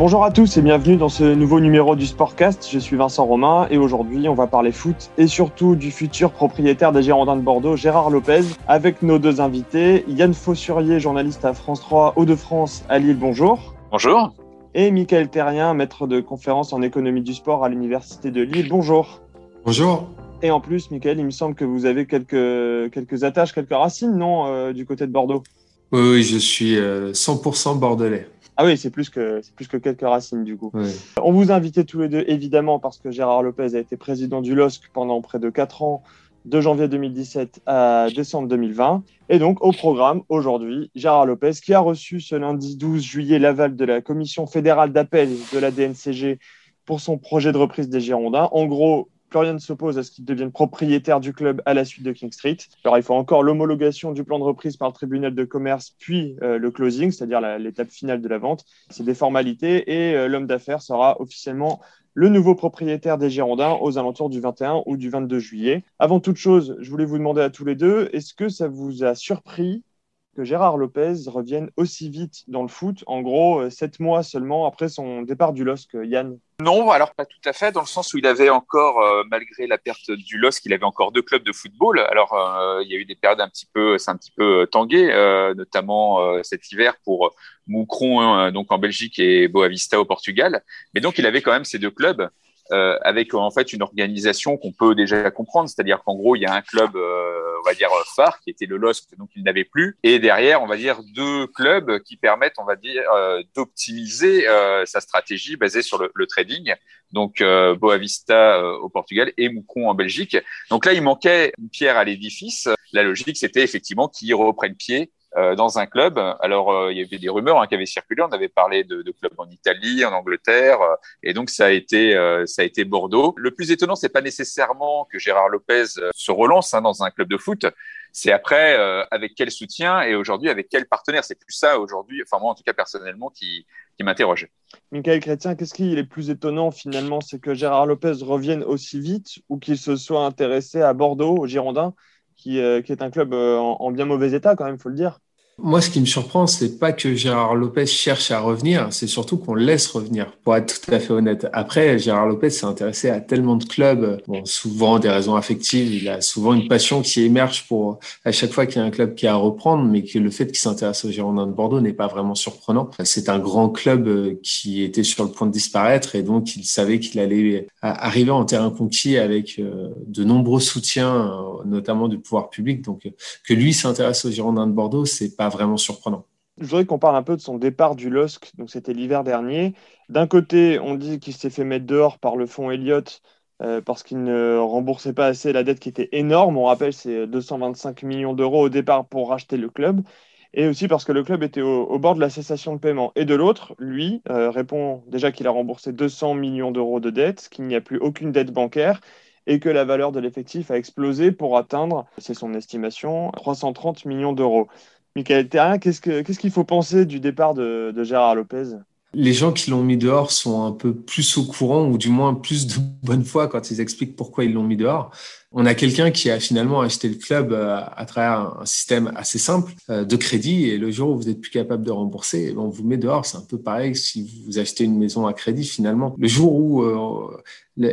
Bonjour à tous et bienvenue dans ce nouveau numéro du Sportcast. Je suis Vincent Romain et aujourd'hui on va parler foot et surtout du futur propriétaire des Girondins de Bordeaux, Gérard Lopez, avec nos deux invités, Yann Fossurier, journaliste à France 3 Hauts-de-France à Lille, bonjour. Bonjour. Et Michael Terrien, maître de conférence en économie du sport à l'Université de Lille, bonjour. Bonjour. Et en plus, Michael, il me semble que vous avez quelques, quelques attaches, quelques racines, non, euh, du côté de Bordeaux? Oui, oui, je suis 100% euh, bordelais. Ah oui, c'est plus que c'est plus que quelques racines du coup. On vous a invité tous les deux évidemment parce que Gérard Lopez a été président du LOSC pendant près de 4 ans, de janvier 2017 à décembre 2020. Et donc au programme aujourd'hui, Gérard Lopez qui a reçu ce lundi 12 juillet l'aval de la commission fédérale d'appel de la DNCG pour son projet de reprise des Girondins. En gros, plus rien ne s'oppose à ce qu'il devienne propriétaire du club à la suite de King Street. Alors, il faut encore l'homologation du plan de reprise par le tribunal de commerce, puis euh, le closing, c'est-à-dire l'étape finale de la vente. C'est des formalités et euh, l'homme d'affaires sera officiellement le nouveau propriétaire des Girondins aux alentours du 21 ou du 22 juillet. Avant toute chose, je voulais vous demander à tous les deux, est-ce que ça vous a surpris que Gérard Lopez revienne aussi vite dans le foot, en gros, euh, sept mois seulement après son départ du LOSC, Yann Non, alors pas tout à fait, dans le sens où il avait encore, euh, malgré la perte du LOSC, il avait encore deux clubs de football. Alors, euh, il y a eu des périodes un petit peu, c'est un petit peu tangué, notamment cet hiver pour Moucron, donc en Belgique, et Boavista au Portugal. Mais donc, il avait quand même ces deux clubs. Avec en fait une organisation qu'on peut déjà comprendre, c'est-à-dire qu'en gros il y a un club on va dire phare qui était le LOSC donc il n'avait plus. Et derrière on va dire deux clubs qui permettent on va dire euh, d'optimiser euh, sa stratégie basée sur le, trading. Donc euh, Boavista au Portugal et Moucron en Belgique. Donc là il manquait une pierre à l'édifice. La logique c'était effectivement qu'ils reprennent pied euh, dans un club. Alors, euh, il y avait des rumeurs hein, qui avaient circulé. On avait parlé de, de clubs en Italie, en Angleterre, euh, et donc ça a été ça a été Bordeaux. Le plus étonnant, c'est pas nécessairement que Gérard Lopez se relance hein, dans un club de foot. C'est après avec quel soutien et aujourd'hui avec quel partenaire? C'est plus ça aujourd'hui. Enfin moi, en tout cas personnellement, qui qui m'interroge. Michael Chrétien, qu'est-ce qui est le plus étonnant finalement, c'est que Gérard Lopez revienne aussi vite ou qu'il se soit intéressé à Bordeaux, au Girondins euh, qui, est un club euh, en, bien mauvais état, quand même, faut le dire. Moi, ce qui me surprend, c'est pas que Gérard Lopez cherche à revenir, c'est surtout qu'on laisse revenir, pour être tout à fait honnête. Après, Gérard Lopez s'est intéressé à tellement de clubs, bon, souvent des raisons affectives, il a souvent une passion qui émerge pour à chaque fois qu'il y a un club qui a à reprendre, mais que le fait qu'il s'intéresse au Girondins de Bordeaux n'est pas vraiment surprenant. C'est un grand club euh, qui était sur le point de disparaître et donc il savait qu'il allait arriver en terrain conquis avec euh, de nombreux soutiens, euh, notamment du pouvoir public. Donc, que lui s'intéresse au Girondins de Bordeaux, c'est pas vraiment surprenant. Je voudrais qu'on parle un peu de son départ du LOSC, donc c'était l'hiver dernier. D'un côté, on dit qu'il s'est fait mettre dehors par le fonds Elliott euh, parce qu'il ne remboursait pas assez la dette qui était énorme. On rappelle, c'est 225 millions d'euros au départ pour racheter le club. Et aussi parce que le club était au, bord de la cessation de paiement. Et de l'autre, lui euh, répond déjà qu'il a remboursé 200 millions d'euros de dette, qu'il n'y a plus aucune dette bancaire et que la valeur de l'effectif a explosé pour atteindre, c'est son estimation, 330 millions d'euros. Michael Terrien, qu'est-ce qu'il faut penser du départ de, Gérard Lopez? Les gens qui l'ont mis dehors sont un peu plus au courant ou du moins plus de bonne foi quand ils expliquent pourquoi ils l'ont mis dehors. On a quelqu'un qui a finalement acheté le club euh, à travers un système assez simple euh, de crédit et le jour où vous êtes plus capable de rembourser, eh ben, on vous met dehors. C'est un peu pareil si vous achetez une maison à crédit finalement. Le jour où euh,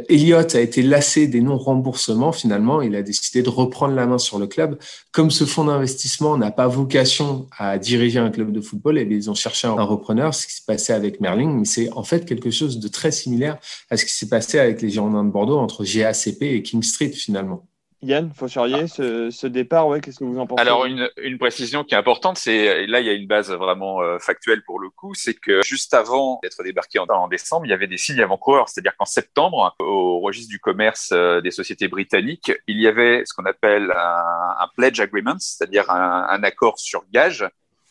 Elliott a été lassé des non-remboursements, finalement, il a décidé de reprendre la main sur le club. Comme ce fonds d'investissement n'a pas vocation à diriger un club de football, et eh ils ont cherché un repreneur, ce qui s'est passé avec Merling, mais c'est en fait quelque chose de très similaire à ce qui s'est passé avec les Girondins de Bordeaux entre GACP et King Street, finalement. Yann Fossurier, ah. ce, ce, départ, ouais, qu'est-ce que vous en pensez Alors une, une, précision qui est importante, c'est là il y a une base vraiment euh, factuelle pour le coup, c'est que juste avant d'être débarqué en, en, décembre, il y avait des signes avant-coureurs, c'est-à-dire qu'en septembre, au registre du commerce euh, des sociétés britanniques, il y avait ce qu'on appelle un, un, pledge agreement, c'est-à-dire un, un accord sur gage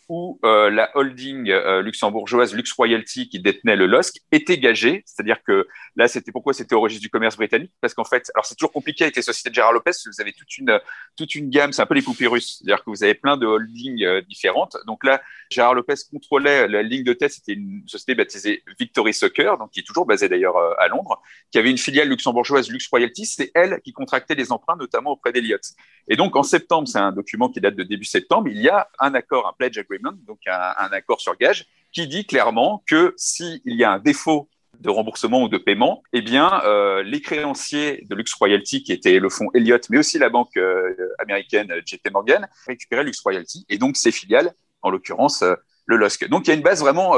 où euh, la holding euh, luxembourgeoise Lux Royalty qui détenait le LOSC était gagée, c'est-à-dire que là c'était pourquoi c'était au registre du commerce britannique? Parce qu'en fait alors c'est toujours compliqué avec les sociétés de Gérard Lopez, vous avez toute une toute une gamme, c'est un peu les poupées russes, c'est-à-dire que vous avez plein de holdings euh, différentes. Donc là Gérard Lopez contrôlait la ligne de tête, c'était une société baptisée Victory Soccer, donc qui est toujours basée d'ailleurs à Londres, qui avait une filiale luxembourgeoise Lux Royalty, c'est elle qui contractait les emprunts notamment auprès d'Eliott. Et donc en septembre, c'est un document qui date de début septembre, il y a un accord, un pledge agreement donc un, accord sur gage, qui dit clairement que s'il y a un défaut de remboursement ou de paiement, eh euh, les créanciers de Lux Royalty, qui était le fonds Elliott, mais aussi la banque euh, américaine JP Morgan, récupéraient Lux Royalty et donc ses filiales, en l'occurrence euh, le LOSC. Donc, il y a une base vraiment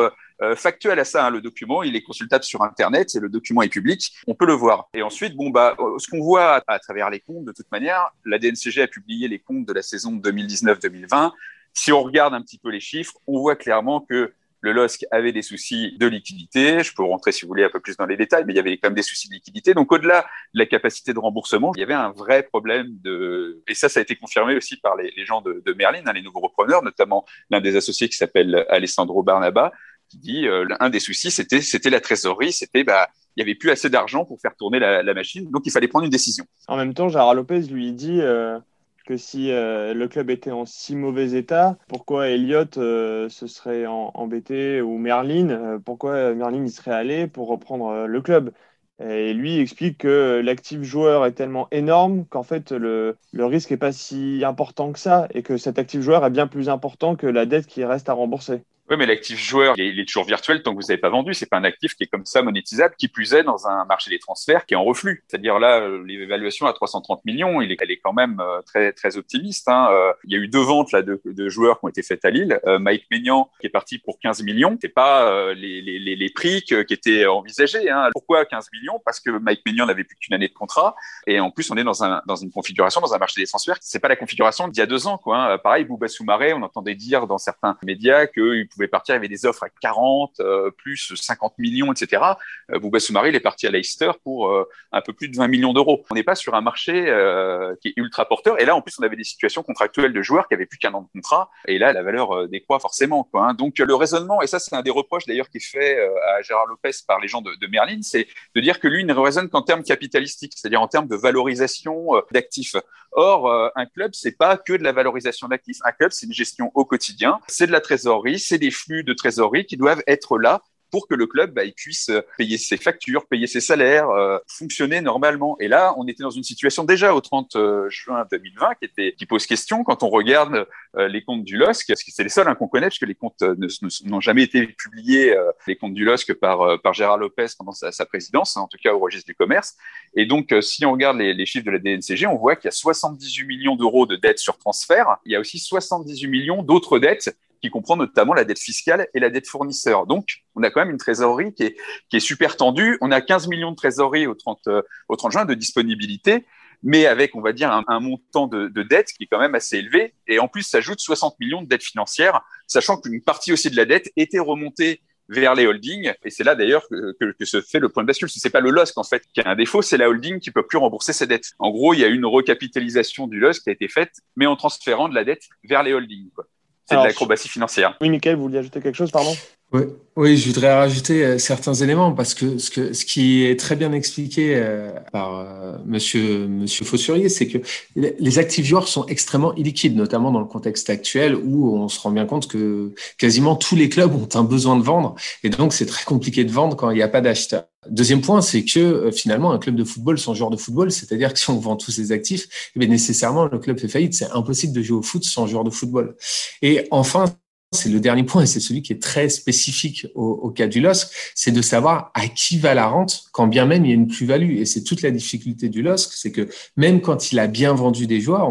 factuelle à ça. Hein, le document, il est consultable sur Internet et le document est public. On peut le voir. Et ensuite, bon, bah, ce qu'on voit à, travers les comptes, de toute manière, la DNCG a publié les comptes de la saison 2019-2020. Si on regarde un petit peu les chiffres, on voit clairement que le LOSC avait des soucis de liquidité. Je peux rentrer, si vous voulez, un peu plus dans les détails, mais il y avait quand même des soucis de liquidité. Donc, au-delà de la capacité de remboursement, il y avait un vrai problème de, et ça, ça a été confirmé aussi par les, gens de, Merlin, hein, les nouveaux repreneurs, notamment l'un des associés qui s'appelle Alessandro Barnaba, qui dit, euh, un des soucis, c'était, la trésorerie, c'était, bah, il y avait plus assez d'argent pour faire tourner la, machine, donc il fallait prendre une décision. En même temps, Gérard Lopez lui dit, euh, que si euh, le club était en si mauvais état, pourquoi Elliott euh, se serait embêté ou Merlin, euh, pourquoi Merlin y serait allé pour reprendre le club? Et lui explique que l'actif joueur est tellement énorme qu'en fait le, le risque n'est pas si important que ça et que cet actif joueur est bien plus important que la dette qui reste à rembourser. Oui, mais l'actif joueur, il est, toujours virtuel tant que vous n'avez pas vendu. C'est pas un actif qui est comme ça monétisable, qui plus est dans un marché des transferts qui est en reflux. C'est-à-dire là, euh, l'évaluation à 330 millions, il est, elle est quand même euh, très très optimiste. Hein. Euh, il y a eu deux ventes là de, de joueurs qui ont été faites à Lille. Mike Maignan qui est parti pour 15 millions. C'est pas les, les, les, prix qui étaient envisagés. Hein. Pourquoi 15 millions? Parce que Mike Maignan n'avait plus qu'une année de contrat et en plus on est dans un dans une configuration dans un marché des transferts. C'est pas la configuration d'il y a deux ans quoi. Hein. Pareil, Bouba Soumaré, on entendait dire dans certains médias qu'il partir, il y avait des offres à 40, euh, plus 50 millions, etc. Euh, Bouba Soumaré, il est parti à Leicester pour euh, un peu plus de 20 millions d'euros. On n'est pas sur un marché qui est ultra porteur. Et là, en plus, on avait des situations contractuelles de joueurs qui avaient plus qu'un an de contrat. Et là, la valeur décroît forcément. Quoi, hein. Donc, le raisonnement, et ça, c'est un des reproches d'ailleurs qui est fait à Gérard Lopez par les gens de, de Merlin, c'est de dire que lui ne raisonne qu'en termes capitalistiques, c'est-à-dire en termes de valorisation d'actifs. Or, un club, c'est pas que de la valorisation d'actifs. Un club, c'est une gestion au quotidien, c'est de la trésorerie, c'est des flux de trésorerie qui doivent être là pour que le club bah, il puisse euh, payer ses factures, payer ses salaires, euh, fonctionner normalement. Et là, on était dans une situation déjà au 30 euh, juin 2020 qui était qui pose question quand on regarde les comptes du LOSC, parce que c'est les seuls hein, qu'on connaît, puisque les comptes n'ont jamais été publiés, les comptes du LOSC par par Gérard Lopez pendant sa, sa présidence, en tout cas au registre du commerce. Et donc, si on regarde les, les chiffres de la DNCG, on voit qu'il y a 78 millions d'euros de dettes sur transfert. Il y a aussi 78 millions d'autres dettes qui comprend notamment la dette fiscale et la dette fournisseur. Donc, on a quand même une trésorerie qui est, qui est super tendue. On a 15 millions de trésorerie au 30, euh, au 30 juin de disponibilité, mais avec, on va dire, un, montant de, de, dette qui est quand même assez élevé. Et en plus, s'ajoute 60 millions de dettes financières, sachant qu'une partie aussi de la dette était remontée vers les holdings. Et c'est là d'ailleurs que, que, se fait le point de bascule. Ce n'est pas le LOSC en fait qui a un défaut, c'est la holding qui peut plus rembourser ses dettes. En gros, il y a une recapitalisation du LOSC qui a été faite, mais en transférant de la dette vers les holdings. Quoi. C'est de l'acrobatie financière. Oui, Michael, vous vouliez ajouter quelque chose, pardon? Oui, oui, je voudrais rajouter euh, certains éléments parce que ce, que, ce qui est très bien expliqué euh, par euh, Monsieur Monsieur Fossurier, c'est que les actifs joueurs sont extrêmement illiquides, notamment dans le contexte actuel où on se rend bien compte que quasiment tous les clubs ont un besoin de vendre et donc c'est très compliqué de vendre quand il n'y a pas d'acheteurs. Deuxième point, c'est que finalement un club de football sans joueur de football, c'est-à-dire que si on vend tous ses actifs, eh nécessairement le club fait faillite. C'est impossible de jouer au foot sans joueur de football. Et enfin, c'est le dernier point et c'est celui qui est très spécifique au, cas du LOSC, c'est de savoir à qui va la rente quand bien même il y a une plus-value. Et c'est toute la difficulté du LOSC, c'est que même quand il a bien vendu des joueurs,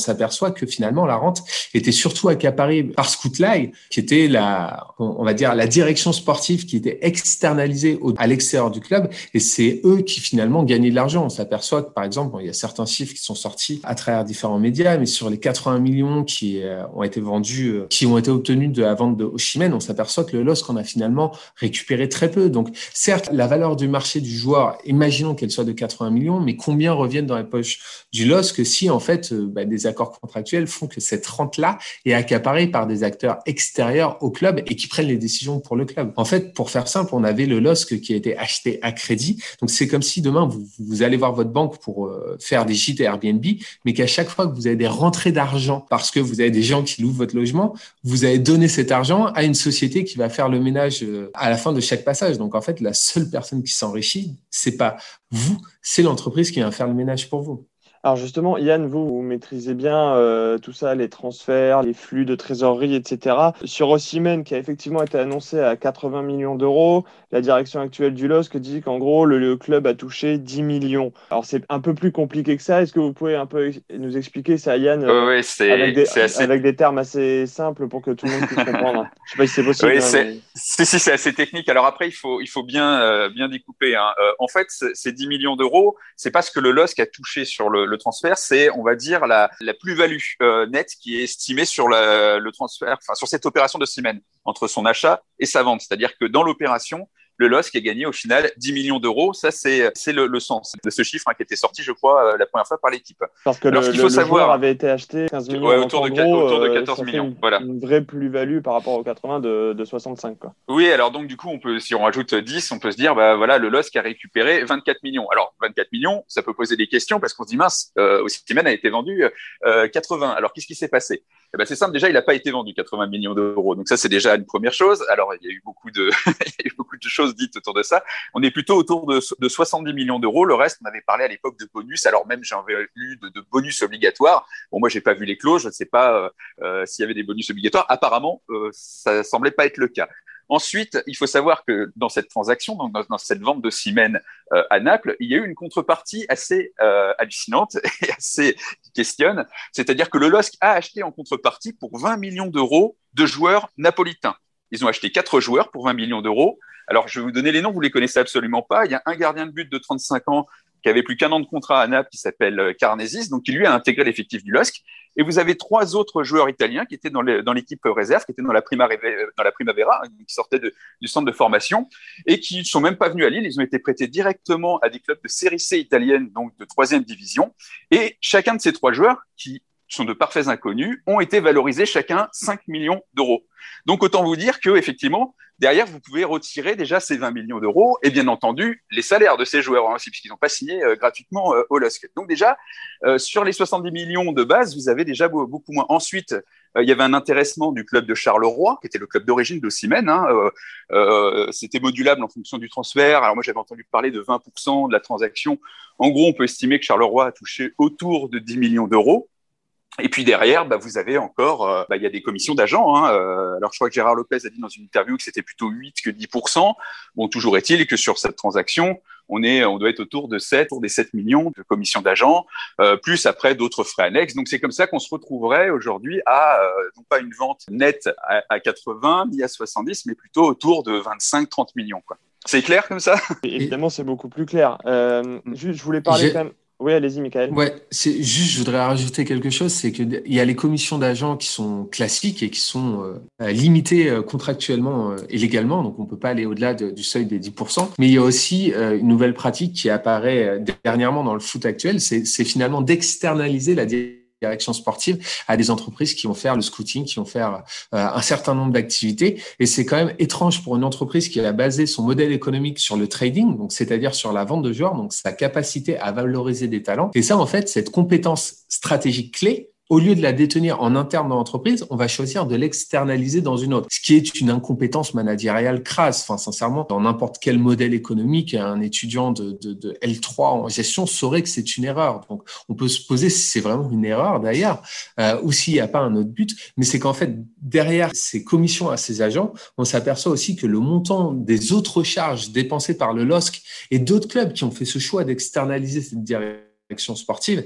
s'aperçoit que finalement la rente était surtout accaparée par Scootlight, qui était la, on va dire, la direction sportive qui était externalisée à l'extérieur du club, et c'est eux qui finalement gagnaient de l'argent. On s'aperçoit que par exemple, il y a certains chiffres qui sont sortis à travers différents médias, mais sur les 80 millions qui euh, ont été vendus, euh, qui ont été obtenus de la vente de Oshimen, on s'aperçoit que le LOSC en a finalement récupéré très peu. Donc certes, la valeur du marché du joueur, imaginons qu'elle soit de 80 millions, mais combien reviennent dans la poche du LOSC si en fait euh, bah, des accords contractuels font que cette rente-là est accaparée par des acteurs extérieurs au club et qui prennent les décisions pour le club. En fait, pour faire simple, on avait le LOSC qui a été acheté à crédit. Donc, c'est comme si demain, vous, vous, allez voir votre banque pour euh, faire des gîtes Airbnb, mais qu'à chaque fois que vous avez des rentrées d'argent parce que vous avez des gens qui louent votre logement, vous avez donné cet argent à une société qui va faire le ménage euh, à la fin de chaque passage. Donc, en fait, la seule personne qui s'enrichit, c'est pas vous, c'est l'entreprise qui va faire le ménage pour vous. Alors justement, Yann, vous, vous maîtrisez bien euh, tout ça, les transferts, les flux de trésorerie, etc. Sur Ossimène, qui a effectivement été annoncé à 80 millions d'euros, la direction actuelle du LOSC dit qu'en gros, le, club a touché 10 millions. Alors c'est un peu plus compliqué que ça. Est-ce que vous pouvez un peu nous expliquer ça, Yann, oui, c'est avec, des, avec des termes assez simples pour que tout le monde puisse comprendre? Je sais pas si c'est possible. Oui, hein, c'est si, c'est assez technique. Alors après, il faut, il faut bien, euh, bien découper. Hein. Euh, en fait, ces 10 millions d'euros, c'est pas ce que le LOSC a touché sur le le transfert, c'est, on va dire, la, plus-value euh, nette qui est estimée sur le transfert, enfin sur cette opération de semaine entre son achat et sa vente. C'est-à-dire que dans l'opération, le LOSC a gagné au final 10 millions d'euros. Ça, c'est le, le, sens de ce chiffre hein, qui était sorti, je crois, euh, la première fois par l'équipe. Parce que le, faut savoir, avait été acheté 15 millions. Ouais, autour, de, autour, de, 14 euh, millions. Une, voilà. une vraie plus-value par rapport aux 80 de, de 65. Quoi. Oui, alors donc du coup, on peut, si on rajoute 10, on peut se dire, bah voilà, le LOSC a récupéré 24 millions. Alors 24 millions, ça peut poser des questions parce qu'on se dit mince, euh, Osimhen a été vendu euh, 80. Alors qu'est-ce qui s'est passé? Eh ben, c'est simple. Déjà, il n'a pas été vendu 80 millions d'euros. Donc ça, c'est déjà une première chose. Alors, il y a eu beaucoup de, il y a eu beaucoup de choses dites autour de ça. On est plutôt autour de, de 70 millions d'euros. Le reste, on avait parlé à l'époque de bonus. Alors même, j'en lu de, de, bonus obligatoires. Bon, moi, j'ai pas vu les clauses. Je ne sais pas euh, euh, s'il y avait des bonus obligatoires. Apparemment, euh, ça semblait pas être le cas. Ensuite, il faut savoir que dans cette transaction, dans, cette vente de Siemens euh, à Naples, il y a eu une contrepartie assez euh, hallucinante et assez qui questionne. C'est-à-dire que le LOSC a acheté en contrepartie pour 20 millions d'euros de joueurs napolitains. Ils ont acheté quatre joueurs pour 20 millions d'euros. Alors, je vais vous donner les noms, vous les connaissez absolument pas. Il y a un gardien de but de 35 ans qui avait plus qu'un an de contrat à Naples, qui s'appelle Carnesis, donc qui lui a intégré l'effectif du LOSC. Et vous avez trois autres joueurs italiens qui étaient dans l'équipe réserve, qui étaient dans la, dans la Primavera, qui sortaient du centre de formation, et qui ne sont même pas venus à Lille. Ils ont été prêtés directement à des clubs de série C italienne, donc de troisième division. Et chacun de ces trois joueurs, qui sont de parfaits inconnus, ont été valorisés chacun 5 millions d'euros. Donc autant vous dire que effectivement, derrière, vous pouvez retirer déjà ces 20 millions d'euros et bien entendu les salaires de ces joueurs aussi, puisqu'ils n'ont pas signé euh, gratuitement euh, au LOSC. Donc déjà, euh, sur les 70 millions de base, vous avez déjà beaucoup moins. Ensuite, il y avait un intéressement du club de Charleroi, qui était le club d'origine de Siemens. Hein, C'était modulable en fonction du transfert. Alors moi, j'avais entendu parler de 20% de la transaction. En gros, on peut estimer que Charleroi a touché autour de 10 millions d'euros. Et puis derrière, bah, vous avez encore, euh, bah, il y a des commissions d'agents. Hein, euh, alors je crois que Gérard Lopez a dit dans une interview que c'était plutôt 8 que 10% Bon, toujours est-il que sur cette transaction, on est, on doit être autour de 7, autour des 7 millions de commissions d'agents, euh, plus après d'autres frais annexes. Donc c'est comme ça qu'on se retrouverait aujourd'hui à non pas une vente nette à, à 80 ni à 70, mais plutôt autour de 25-30 millions. Quoi. C'est clair comme ça? Évidemment, c'est beaucoup plus clair. juste, je voulais parler quand même. Oui, allez-y, Michael. Ouais, c'est juste, je voudrais rajouter quelque chose, c'est qu'il y a les commissions d'agents qui sont classiques et qui sont euh, limitées euh, contractuellement euh, et légalement, donc on peut pas aller au-delà du seuil des 10%. Mais il y a aussi une nouvelle pratique qui apparaît dernièrement dans le foot actuel, c'est finalement d'externaliser la direction sportive à des entreprises qui vont faire le scouting, qui vont faire euh, un certain nombre d'activités. Et c'est quand même étrange pour une entreprise qui a basé son modèle économique sur le trading, donc c'est-à-dire sur la vente de joueurs, donc sa capacité à valoriser des talents. Et ça, en fait, cette compétence stratégique clé, au lieu de la détenir en interne dans l'entreprise, on va choisir de l'externaliser dans une autre, ce qui est une incompétence managériale crasse. Enfin, sincèrement, dans n'importe quel modèle économique, un étudiant de, de, de, L3 en gestion saurait que c'est une erreur. Donc, on peut se poser si c'est vraiment une erreur d'ailleurs, euh, ou s'il n'y a pas un autre but. Mais c'est qu'en fait, derrière ces commissions à ces agents, on s'aperçoit aussi que le montant des autres charges dépensées par le LOSC et d'autres clubs qui ont fait ce choix d'externaliser cette direction sportive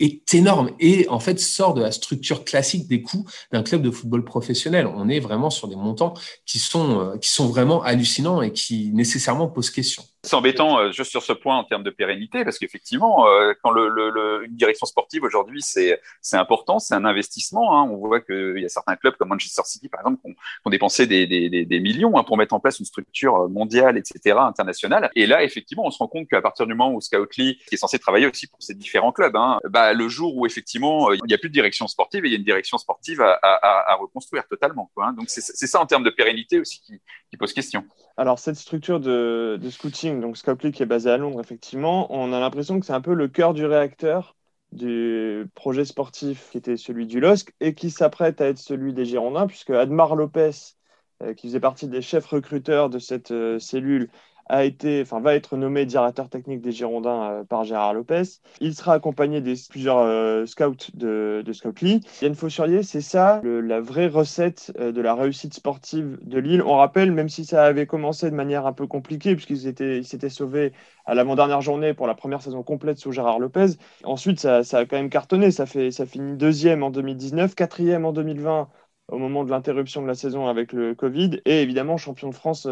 est énorme et en fait sort de la structure classique des coûts d'un club de football professionnel. On est vraiment sur des montants qui sont, euh, qui sont vraiment hallucinants et qui nécessairement posent question. C'est embêtant euh, juste sur ce point en termes de pérennité, parce qu'effectivement, euh, quand une direction sportive aujourd'hui, c'est important, c'est un investissement. Hein. On voit qu'il y a certains clubs comme Manchester City, par exemple, qui ont, dépensé des, millions hein, pour mettre en place une structure mondiale, etc., internationale. Et là, effectivement, on se rend compte qu'à partir du moment où Scoutly, qui est censé travailler aussi pour ces différents clubs, hein, bah, le jour où effectivement il n'y a plus de direction sportive et il y a une direction sportive à, reconstruire totalement. Donc c'est ça en termes de pérennité aussi qui, pose question. Alors cette structure de scouting donc Scopely qui est basé à Londres, effectivement, on a l'impression que c'est un peu le cœur du réacteur du projet sportif qui était celui du LOSC et qui s'apprête à être celui des Girondins, puisque Admar Lopez, euh, qui faisait partie des chefs recruteurs de cette euh, cellule, a été, va être nommé directeur technique des Girondins euh, par Gérard Lopez. Il sera accompagné des plusieurs euh, scouts de, de Scout Lee. Yann Faussurier, c'est ça la vraie recette euh, de la réussite sportive de Lille. On rappelle, même si ça avait commencé de manière un peu compliquée, puisqu'ils étaient, ils s'étaient sauvés à l'avant-dernière journée pour la première saison complète sous Gérard Lopez. Ensuite, ça, ça, a quand même cartonné. Ça, fait, ça finit deuxième en 2019, quatrième en 2020 au moment de l'interruption de la saison avec le Covid, et évidemment champion de France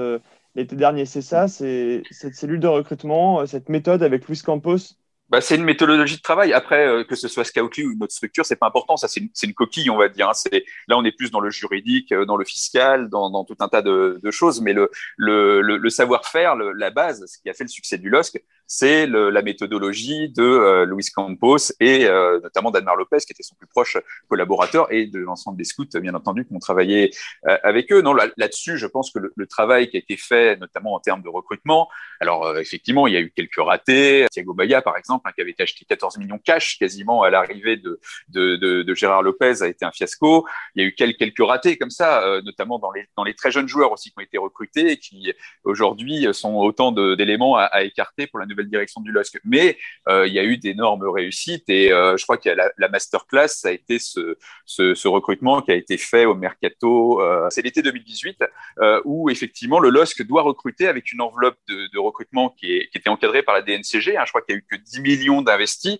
l'été dernier. C'est ça, c'est cette cellule de recrutement, euh, cette méthode avec Luis Campos? Bah, c'est une méthodologie de travail. Après, euh, que ce soit Scoutly ou une autre structure, c'est pas important. C'est une, coquille, on va dire. Hein. Là, on est plus dans le juridique, euh, dans le fiscal, dans, tout un tas de, choses. Mais le, savoir-faire, la base, ce qui a fait le succès du LOSC, c'est la méthodologie de euh, Luis Campos et euh, notamment d'Admar Lopez, qui était son plus proche collaborateur, et de l'ensemble des scouts, bien entendu, qui ont travaillé avec eux. Non, là-dessus, je pense que le, travail qui a été fait, notamment en termes de recrutement, alors effectivement, il y a eu quelques ratés. Thiago Baya, par exemple Hein, qui avait acheté 14 millions cash quasiment à l'arrivée de, de, de, de, Gérard Lopez, a été un fiasco. Il y a eu quelques, quelques ratés comme ça, euh, notamment dans les, dans les très jeunes joueurs aussi qui ont été recrutés et qui aujourd'hui sont autant d'éléments à, à, écarter pour la nouvelle direction du LOSC. Mais euh, il y a eu d'énormes réussites et euh, je crois que la, la masterclass, ça a été ce, recrutement qui a été fait au mercato. Euh, c'est l'été 2018 euh, où effectivement le LOSC doit recruter avec une enveloppe de, recrutement qui, était encadrée par la DNCG. Hein, je crois qu'il y a eu que 10 millions d'investis,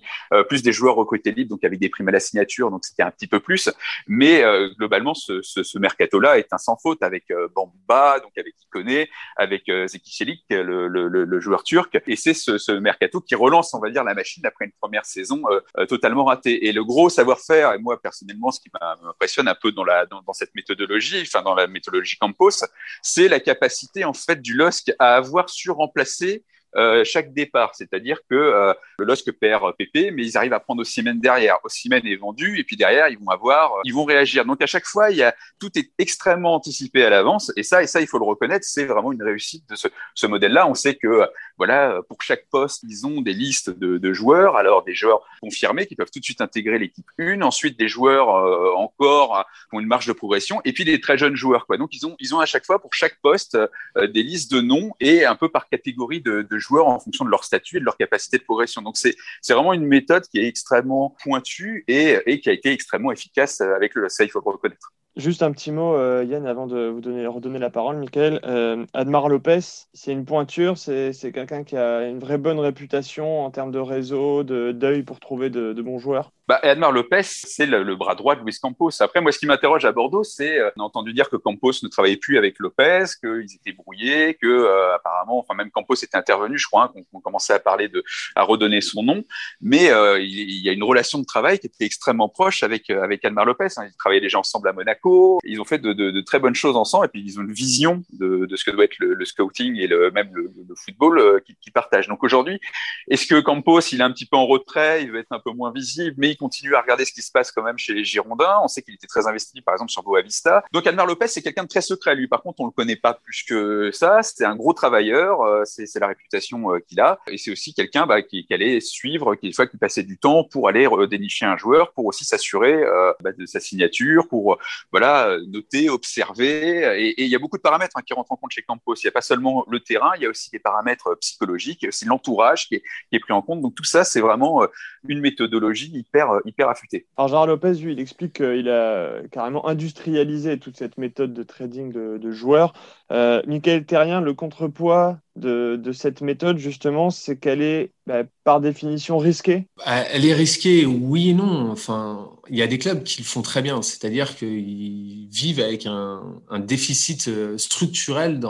plus des joueurs recrutés libres, donc avec des primes à la signature, donc c'était un petit peu plus. Mais globalement, ce, mercato-là est un sans faute avec Bamba, donc avec Ikoné, avec Zeki Çelik, le, le, le, joueur turc. Et c'est ce, mercato qui relance, on va dire, la machine après une première saison totalement ratée. Et le gros savoir-faire, et moi personnellement, ce qui m'impressionne un peu dans, la, dans, dans, cette méthodologie, enfin dans la méthodologie Campos, c'est la capacité en fait du LOSC à avoir su remplacer euh, chaque départ. C'est-à-dire que euh, le LOSC perd PP, mais ils arrivent à prendre Ossimène derrière. Ossimène est vendu, et puis derrière, ils vont avoir, ils vont réagir. Donc à chaque fois, il y a, tout est extrêmement anticipé à l'avance, et ça, et ça, il faut le reconnaître, c'est vraiment une réussite de ce, ce modèle-là. On sait que, voilà, pour chaque poste, ils ont des listes de, de, joueurs, alors des joueurs confirmés qui peuvent tout de suite intégrer l'équipe 1, ensuite des joueurs euh, encore qui ont une marge de progression, et puis des très jeunes joueurs, quoi. Donc ils ont, ils ont à chaque fois pour chaque poste des listes de noms et un peu par catégorie de, de joueurs en fonction de leur statut et de leur capacité de progression. Donc c'est vraiment une méthode qui est extrêmement pointue et, et qui a été extrêmement efficace avec le ça il faut le reconnaître. Juste un petit mot, euh, Yann, avant de vous donner, redonner la parole, Michael. Euh, Admar Lopez, c'est une pointure, c'est quelqu'un qui a une vraie bonne réputation en termes de réseau, d'œil pour trouver de, de bons joueurs bah, Edmar Lopez, c'est le, bras droit de Luis Campos. Après, moi, ce qui m'interroge à Bordeaux, c'est euh, a entendu dire que Campos ne travaillait plus avec Lopez, qu'ils étaient brouillés, que euh, apparemment, enfin même Campos était intervenu, je crois, hein, qu'on commençait à parler de, à redonner son nom. Mais euh, il, y a une relation de travail qui était extrêmement proche avec avec Edmar Lopez. Hein. Ils travaillaient déjà ensemble à Monaco. Ils ont fait de, de, de, très bonnes choses ensemble, et puis ils ont une vision de, de ce que doit être le, le scouting et le, même le, le football euh, qu'ils partagent. Donc aujourd'hui, est-ce que Campos, il est un petit peu en retrait, il veut être un peu moins visible, mais continue à regarder ce qui se passe quand même chez les Girondins. On sait qu'il était très investi, par exemple, sur Boavista. Donc, Almar Lopez, c'est quelqu'un de très secret. Lui, par contre, on le connaît pas plus que ça. C'est un gros travailleur. Euh, c'est la réputation euh, qu'il a. Et c'est aussi quelqu'un bah, qui, allait suivre, qui, des fois, qui passait du temps pour aller dénicher un joueur, pour aussi s'assurer euh, bah, de sa signature, pour voilà noter, observer. Et il y a beaucoup de paramètres hein, qui rentrent en compte chez Campos. Il n'y a pas seulement le terrain, il y a aussi des paramètres psychologiques, aussi l'entourage qui, est pris en compte. Donc tout ça, c'est vraiment une méthodologie hyper hyper affûté. Alors Gérard Lopez, lui, il explique qu'il a carrément industrialisé toute cette méthode de trading de, de joueurs. Euh, Michael Terrien, le contrepoids de, cette méthode, justement, c'est qu'elle est bah, par définition risquée? Bah, Elle est risquée, oui et non. Enfin, il y a des clubs qui le font très bien, c'est-à-dire qu'ils vivent avec un, déficit euh, structurel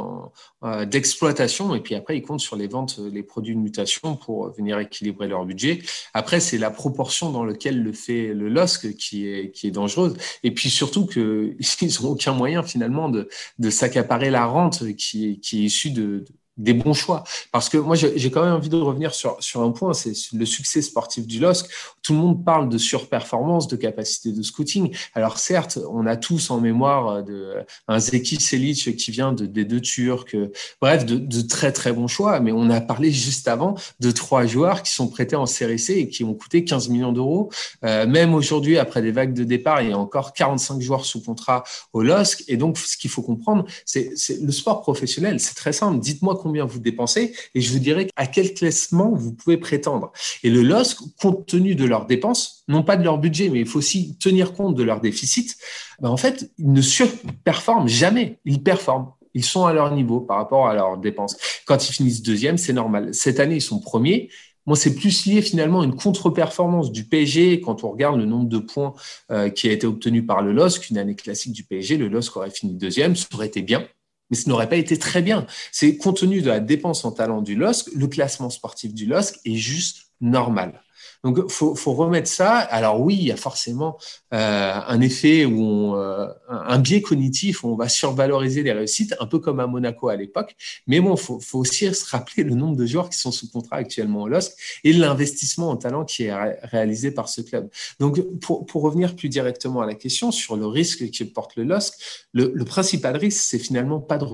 euh, d'exploitation et puis après ils comptent sur les ventes, les produits de mutation pour venir équilibrer leur budget. Après, c'est la proportion dans laquelle le fait le LOSC qui est, qui est dangereuse. Et puis surtout qu'ils n'ont aucun moyen finalement de, s'accaparer la rente qui qui est issue de, des bons choix. Parce que moi, j'ai quand même envie de revenir sur, sur un point, c'est le succès sportif du LOSC. Tout le monde parle de surperformance, de capacité de scouting. Alors certes, on a tous en mémoire de un Zeki Selic qui vient de, des deux Turcs, bref, de, de, très très bons choix. Mais on a parlé juste avant de trois joueurs qui sont prêtés en série C et qui ont coûté 15 millions d'euros. Euh, même aujourd'hui, après des vagues de départ, il y a encore 45 joueurs sous contrat au LOSC. Et donc, ce qu'il faut comprendre, c'est le sport professionnel. C'est très simple. Dites-moi combien vous dépensez et je vous dirai à quel classement vous pouvez prétendre. Et le LOSC, compte tenu de leurs dépenses, non pas de leur budget, mais il faut aussi tenir compte de leurs déficits, ben en fait, ils ne surperforment jamais. Ils performent. Ils sont à leur niveau par rapport à leurs dépenses. Quand ils finissent deuxième, c'est normal. Cette année, ils sont premiers. Moi, c'est plus lié finalement à une contre-performance du PSG. Quand on regarde le nombre de points euh, qui a été obtenu par le LOSC, une année classique du PSG, le LOSC aurait fini deuxième, ça aurait été bien mais ce n'aurait pas été très bien. C'est compte tenu de la dépense en talent du LOSC, le classement sportif du LOSC est juste normal. Donc, faut, faut remettre ça. Alors oui, il y a forcément euh, un effet euh, un biais cognitif où on va survaloriser les réussites, un peu comme à Monaco à l'époque. Mais bon, faut, faut aussi se rappeler le nombre de joueurs qui sont sous contrat actuellement au LOSC et l'investissement en talent qui est réalisé par ce club. Donc, pour, pour revenir plus directement à la question sur le risque que porte le LOSC, le, le principal risque, c'est finalement pas de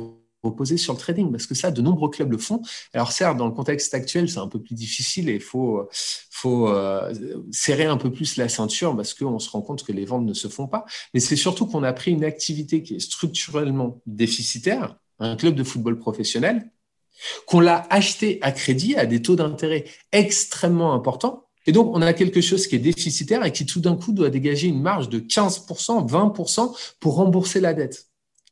reposer sur le trading, parce que ça, de nombreux clubs le font. Alors certes, dans le contexte actuel, c'est un peu plus difficile et il faut, faut euh, serrer un peu plus la ceinture parce qu'on se rend compte que les ventes ne se font pas. Mais c'est surtout qu'on a pris une activité qui est structurellement déficitaire, un club de football professionnel, qu'on l'a acheté à crédit à des taux d'intérêt extrêmement importants. Et donc, on a quelque chose qui est déficitaire et qui tout d'un coup doit dégager une marge de 15%, 20% pour rembourser la dette.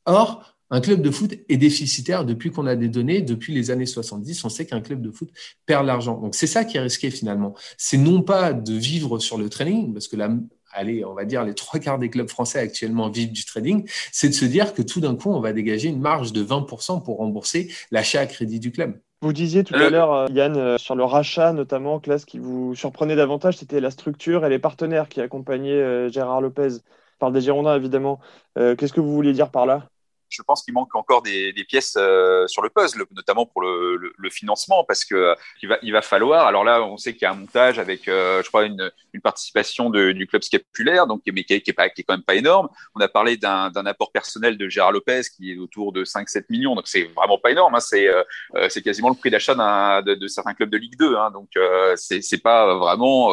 Or, un club de foot est déficitaire depuis qu'on a des données, depuis les années 70. On sait qu'un club de foot perd l'argent. Donc c'est ça qui est risqué finalement. C'est non pas de vivre sur le training, parce que là, allez, on va dire les trois quarts des clubs français actuellement vivent du trading, c'est de se dire que tout d'un coup, on va dégager une marge de 20% pour rembourser l'achat à crédit du club. Vous disiez tout à euh, l'heure, euh, Yann, euh, sur le rachat notamment, que ce qui vous surprenait davantage, c'était la structure et les partenaires qui accompagnaient Gérard Lopez. Par des Girondins, évidemment. Qu'est-ce que vous vouliez dire par là? Je pense qu'il manque encore des, des pièces euh, sur le puzzle, notamment pour le, le, le financement, parce que euh, il va, il va falloir. Alors là, on sait qu'il y a un montage avec, euh, je crois, une, une participation de, du club scapulaire, donc mais qui, qui, est pas, qui est quand même pas énorme. On a parlé d'un apport personnel de Gérard Lopez qui est autour de 5-7 millions, donc c'est vraiment pas énorme. Hein, c'est c'est quasiment le prix d'achat de, de, certains clubs de Ligue 2. Hein, donc c'est pas vraiment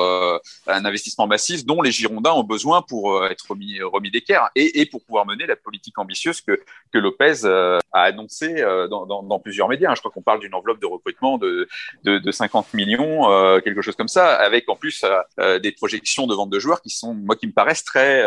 un investissement massif dont les Girondins ont besoin pour être remis, remis d'équerre et, et pour pouvoir mener la politique ambitieuse que que Lopez euh, a annoncé euh, dans, dans, dans, plusieurs médias. Je crois qu'on parle d'une enveloppe de recrutement de, de, de 50 millions, euh, quelque chose comme ça, avec en plus des projections de vente de joueurs qui sont, moi, qui me paraissent très,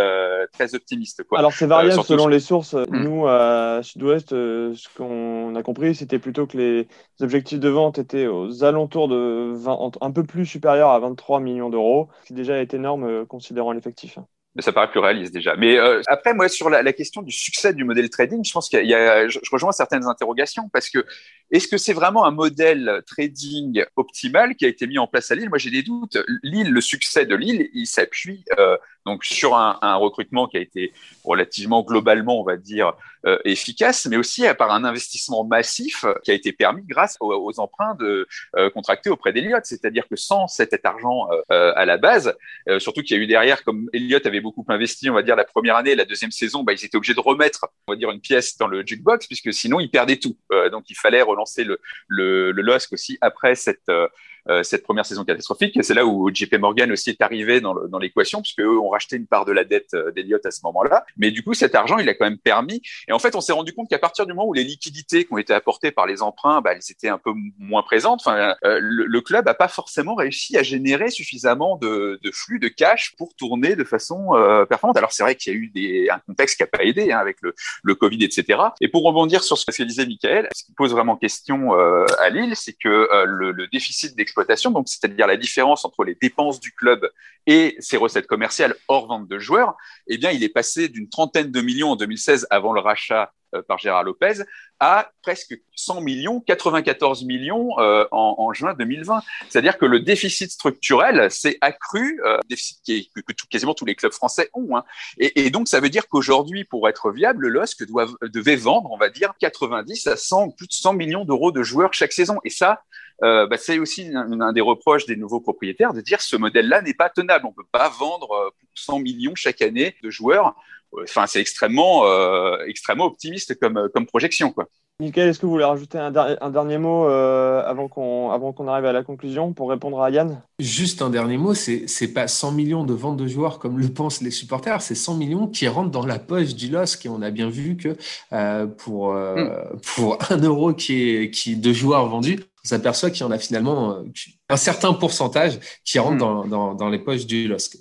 très optimistes. Quoi. Alors c'est variable selon les sources. Hmm. Nous, à Sud-Ouest, ce qu'on a compris, c'était plutôt que les objectifs de vente étaient aux alentours de 20, un peu plus supérieurs à 23 millions d'euros, ce qui déjà est énorme considérant l'effectif mais ça paraît plus réaliste déjà. Mais euh, après, moi, sur la, question du succès du modèle trading, je pense qu'il y, a, je, je, rejoins certaines interrogations parce que est-ce que c'est vraiment un modèle trading optimal qui a été mis en place à Lille? Moi, j'ai des doutes. Lille, le succès de Lille, il s'appuie euh, donc sur un, un, recrutement qui a été relativement globalement, on va dire, euh, efficace, mais aussi par un investissement massif qui a été permis grâce aux, emprunts de, euh, contractés auprès d'Eliott. C'est-à-dire que sans cet argent euh, à la base, surtout qu'il y a eu derrière, comme Elliott avait beaucoup investi, on va dire la première année, la deuxième saison, bah, ils étaient obligés de remettre, on va dire, une pièce dans le jukebox puisque sinon ils perdaient tout. donc il fallait relancer le, le, le LOSC aussi après cette euh, cette première saison catastrophique. Et c'est là où JP Morgan aussi est arrivé dans, l'équation, puisque eux ont racheté une part de la dette euh, d'Eliott à ce moment-là. Mais du coup, cet argent, il a quand même permis. Et en fait, on s'est rendu compte qu'à partir du moment où les liquidités qui ont été apportées par les emprunts, bah, elles étaient un peu moins présentes. Enfin, euh, le, club n'a pas forcément réussi à générer suffisamment de, de, flux de cash pour tourner de façon performante. Alors c'est vrai qu'il y a eu des, un contexte qui n'a pas aidé hein, avec le, le Covid, etc. Et pour rebondir sur ce que disait Michael, ce qui pose vraiment question à Lille, c'est que le, le déficit donc c'est-à-dire la différence entre les dépenses du club et ses recettes commerciales hors vente de joueurs, eh bien, il est passé d'une trentaine de millions en 2016 avant le rachat euh, par Gérard Lopez à presque 100 millions, 94 millions euh, en, juin 2020. C'est-à-dire que le déficit structurel s'est accru, euh, déficit qui que, tout, quasiment tous les clubs français ont. Hein. Et, donc ça veut dire qu'aujourd'hui, pour être viable, le LOSC devait vendre, on va dire, 90 à 100, plus de 100 millions d'euros de joueurs chaque saison. Et ça, euh, bah, c'est aussi un, un, des reproches des nouveaux propriétaires de dire ce modèle-là n'est pas tenable. On peut pas vendre 100 euh, millions chaque année de joueurs enfin, c'est extrêmement, extrêmement optimiste comme, comme projection, quoi. Nickel, est-ce que vous voulez rajouter un, dernier mot euh, avant qu'on avant qu'on arrive à la conclusion pour répondre à Yann? Juste un dernier mot, c'est c'est pas 100 millions de ventes de joueurs comme le pensent les supporters, c'est 100 millions qui rentrent dans la poche du LOSC et on a bien vu que euh, pour euh, hmm. pour un euro qui est qui de joueurs vendus, on s'aperçoit qu'il y en a finalement un certain pourcentage qui rentre hmm. dans, dans, dans les poches du LOSC.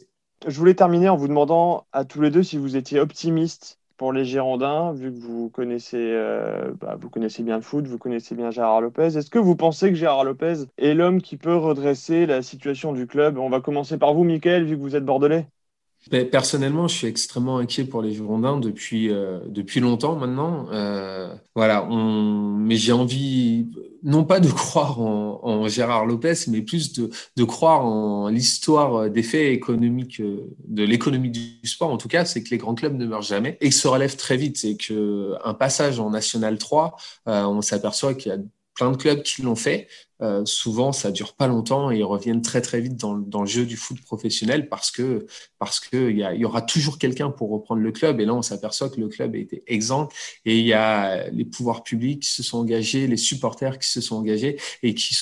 Je voulais terminer en vous demandant à tous les deux si vous étiez optimistes pour les Girondins, vu que vous connaissez, euh, bah, vous connaissez bien le foot, vous connaissez bien Gérard Lopez, est-ce que vous pensez que Gérard Lopez est l'homme qui peut redresser la situation du club? On va commencer par vous, Mickaël, vu que vous êtes bordelais. Personnellement, je suis extrêmement inquiet pour les Girondins depuis, euh, depuis longtemps maintenant. Euh, voilà, mais j'ai envie, non pas de croire en, Gérard Lopez, mais plus de, de croire en l'histoire des faits économiques, de l'économie du sport. En tout cas, c'est que les grands clubs ne meurent jamais et se relèvent très vite. C'est qu'un passage en National 3, euh, on s'aperçoit qu'il y a plein de clubs qui l'ont fait. Euh, souvent, ça dure pas longtemps et ils reviennent très très vite dans, le jeu du foot professionnel parce que parce que il y, aura toujours quelqu'un pour reprendre le club. Et là, on s'aperçoit que le club a été exempt et il y a les pouvoirs publics qui se sont engagés, les supporters qui se sont engagés et qui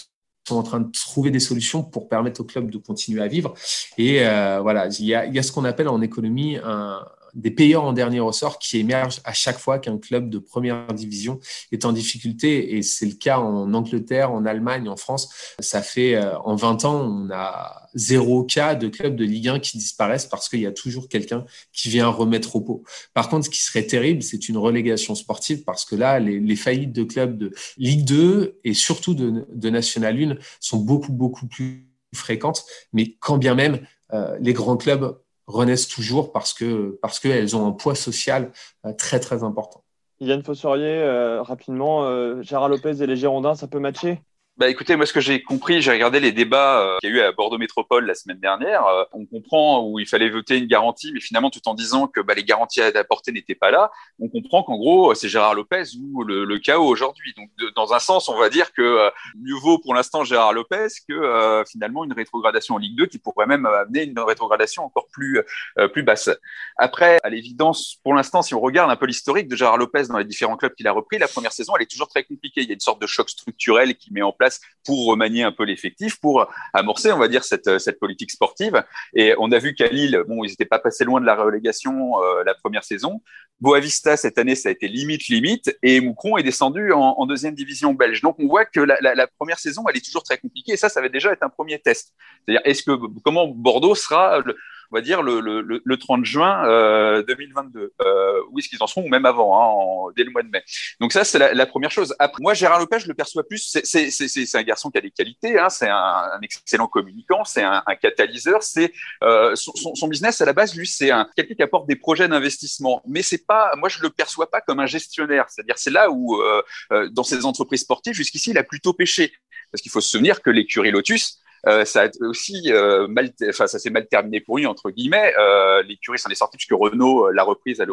sont en train de trouver des solutions pour permettre au club de continuer à vivre. Et euh, voilà, il y a ce qu'on appelle en économie un, des payeurs en dernier ressort qui émergent à chaque fois qu'un club de première division est en difficulté. Et c'est le cas en Angleterre, en Allemagne, en France. Ça fait euh, en 20 ans, on a zéro cas de clubs de Ligue 1 qui disparaissent parce qu'il y a toujours quelqu'un qui vient remettre au pot. Par contre, ce qui serait terrible, c'est une relégation sportive parce que là, les, faillites de clubs de Ligue 2 et surtout de, National 1 sont beaucoup, beaucoup plus fréquentes. Mais quand bien même, euh, les grands clubs renaissent toujours parce que parce qu'elles ont un poids social euh, très très important. Yann Fossorier, euh, rapidement, euh, Gérard Lopez et les Girondins, ça peut matcher? Bah écoutez, moi ce que j'ai compris, j'ai regardé les débats euh, qu'il y a eu à Bordeaux Métropole la semaine dernière. Euh, on comprend où il fallait voter une garantie, mais finalement tout en disant que bah, les garanties à apporter n'étaient pas là. On comprend qu'en gros c'est Gérard Lopez ou le, le chaos aujourd'hui. Donc dans un sens, on va dire que euh, mieux vaut pour l'instant Gérard Lopez que finalement une rétrogradation en Ligue 2 qui pourrait même amener une rétrogradation encore plus plus basse. Après, à l'évidence, pour l'instant, si on regarde un peu l'historique de Gérard Lopez dans les différents clubs qu'il a repris, la première saison elle est toujours très compliquée. Il y a une sorte de choc structurel qui met en place pour remanier un peu l'effectif, pour amorcer, on va dire, cette, cette politique sportive. Et on a vu qu'à Lille, bon, ils n'étaient pas passés loin de la relégation euh, la première saison. Boavista, cette année, ça a été limite, limite. Et Moucron est descendu en, deuxième division belge. Donc, on voit que la, première saison, elle est toujours très compliquée. Et ça, ça va déjà être un premier test. C'est-à-dire, est-ce que, comment Bordeaux sera on va dire, le, le, le 30 juin euh, 2022. Euh, où est-ce qu'ils en seront, ou même avant, hein, dès le mois de mai. Donc ça, c'est la, la, première chose. Après, moi, Gérard Lopez, je le perçois plus, c'est un garçon qui a des qualités, hein, c'est un, un, excellent communicant, c'est un, un, catalyseur, c'est euh, son, son, business à la base, lui, c'est un quelqu'un qui apporte des projets d'investissement. Mais c'est pas, moi, je le perçois pas comme un gestionnaire. C'est-à-dire, c'est là où, euh, euh, dans ces entreprises sportives, jusqu'ici, il a plutôt pêché. Parce qu'il faut se souvenir que l'écurie Lotus, euh, ça a aussi euh, mal, enfin ça s'est mal terminé pour lui entre guillemets. Euh, l'écurie s'en est sortie puisque Renault l'a reprise à,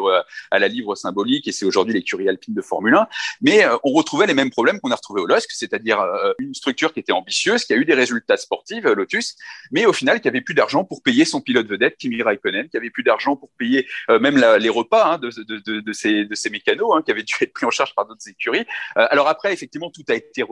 à, la livre symbolique et c'est aujourd'hui l'écurie alpine de Formule 1. Mais on retrouvait les mêmes problèmes qu'on a retrouvés au LOSC, c'est-à-dire une structure qui était ambitieuse, qui a eu des résultats sportifs, Lotus, mais au final qui avait plus d'argent pour payer son pilote vedette Kimi Raikkonen, qui avait plus d'argent pour payer même la, les repas hein, de, de, de, de, ces, de ces mécanos, hein, qui avaient dû être pris en charge par d'autres écuries. alors après, effectivement, tout a été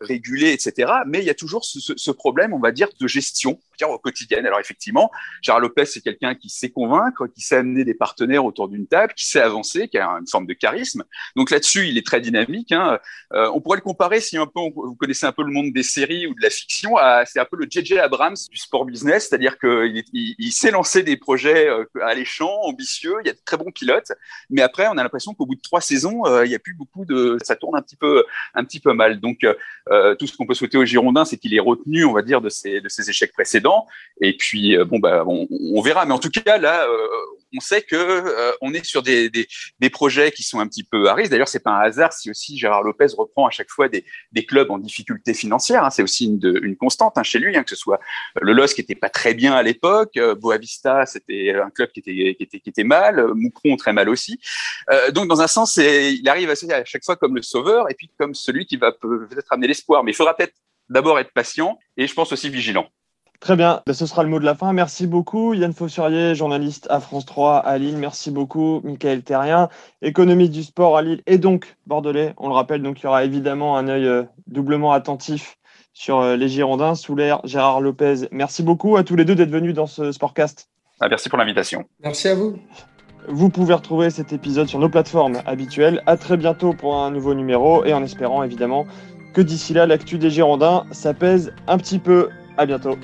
régulé, etc. Mais il y a toujours ce, ce problème on va dire, de gestion au quotidien. Alors effectivement, Gérard Lopez, c'est quelqu'un qui sait convaincre, qui sait amener des partenaires autour d'une table, qui sait avancer, qui a une forme de charisme. Donc là-dessus, il est très dynamique. Hein. Euh, on pourrait le comparer, si un peu vous connaissez un peu le monde des séries ou de la fiction, c'est un peu le JJ Abrams du sport business, c'est-à-dire qu'il il, il, sait lancer des projets euh, alléchants, ambitieux, il y a de très bons pilotes, mais après, on a l'impression qu'au bout de trois saisons, euh, il n'y a plus beaucoup de... ça tourne un petit peu, un petit peu mal. Donc, tout ce qu'on peut souhaiter aux Girondins, c'est qu'il est retenu, on va dire, de ses, de ses échecs précédents. Et puis, bon, bah, on, verra. Mais en tout cas, là, on sait que euh, on est sur des, projets qui sont un petit peu à risque. D'ailleurs, c'est pas un hasard si aussi Gérard Lopez reprend à chaque fois des, clubs en difficulté financière. Hein. C'est aussi une, constante hein, chez lui, hein, que ce soit le LOS qui était pas très bien à l'époque, euh, Boavista, c'était un club qui était, qui était, qui était mal, Moucron très mal aussi. Euh, donc, dans un sens, il arrive à, à chaque fois comme le sauveur et puis comme celui qui va peut-être amener l'espoir. Mais il faudra peut-être d'abord être patient et je pense aussi vigilant. Très bien, ben, ce sera le mot de la fin. Merci beaucoup Yann Fossurier, journaliste à France 3 à Lille. Merci beaucoup Michael Terrien, économiste du sport à Lille et donc bordelais. On le rappelle, donc il y aura évidemment un œil euh, doublement attentif sur euh, les Girondins sous l'air Gérard Lopez. Merci beaucoup à tous les deux d'être venus dans ce Sportcast. Ah, merci pour l'invitation. Merci à vous. Vous pouvez retrouver cet épisode sur nos plateformes habituelles. À très bientôt pour un nouveau numéro et en espérant évidemment que d'ici là, l'actu des Girondins, ça pèse un petit peu. À bientôt.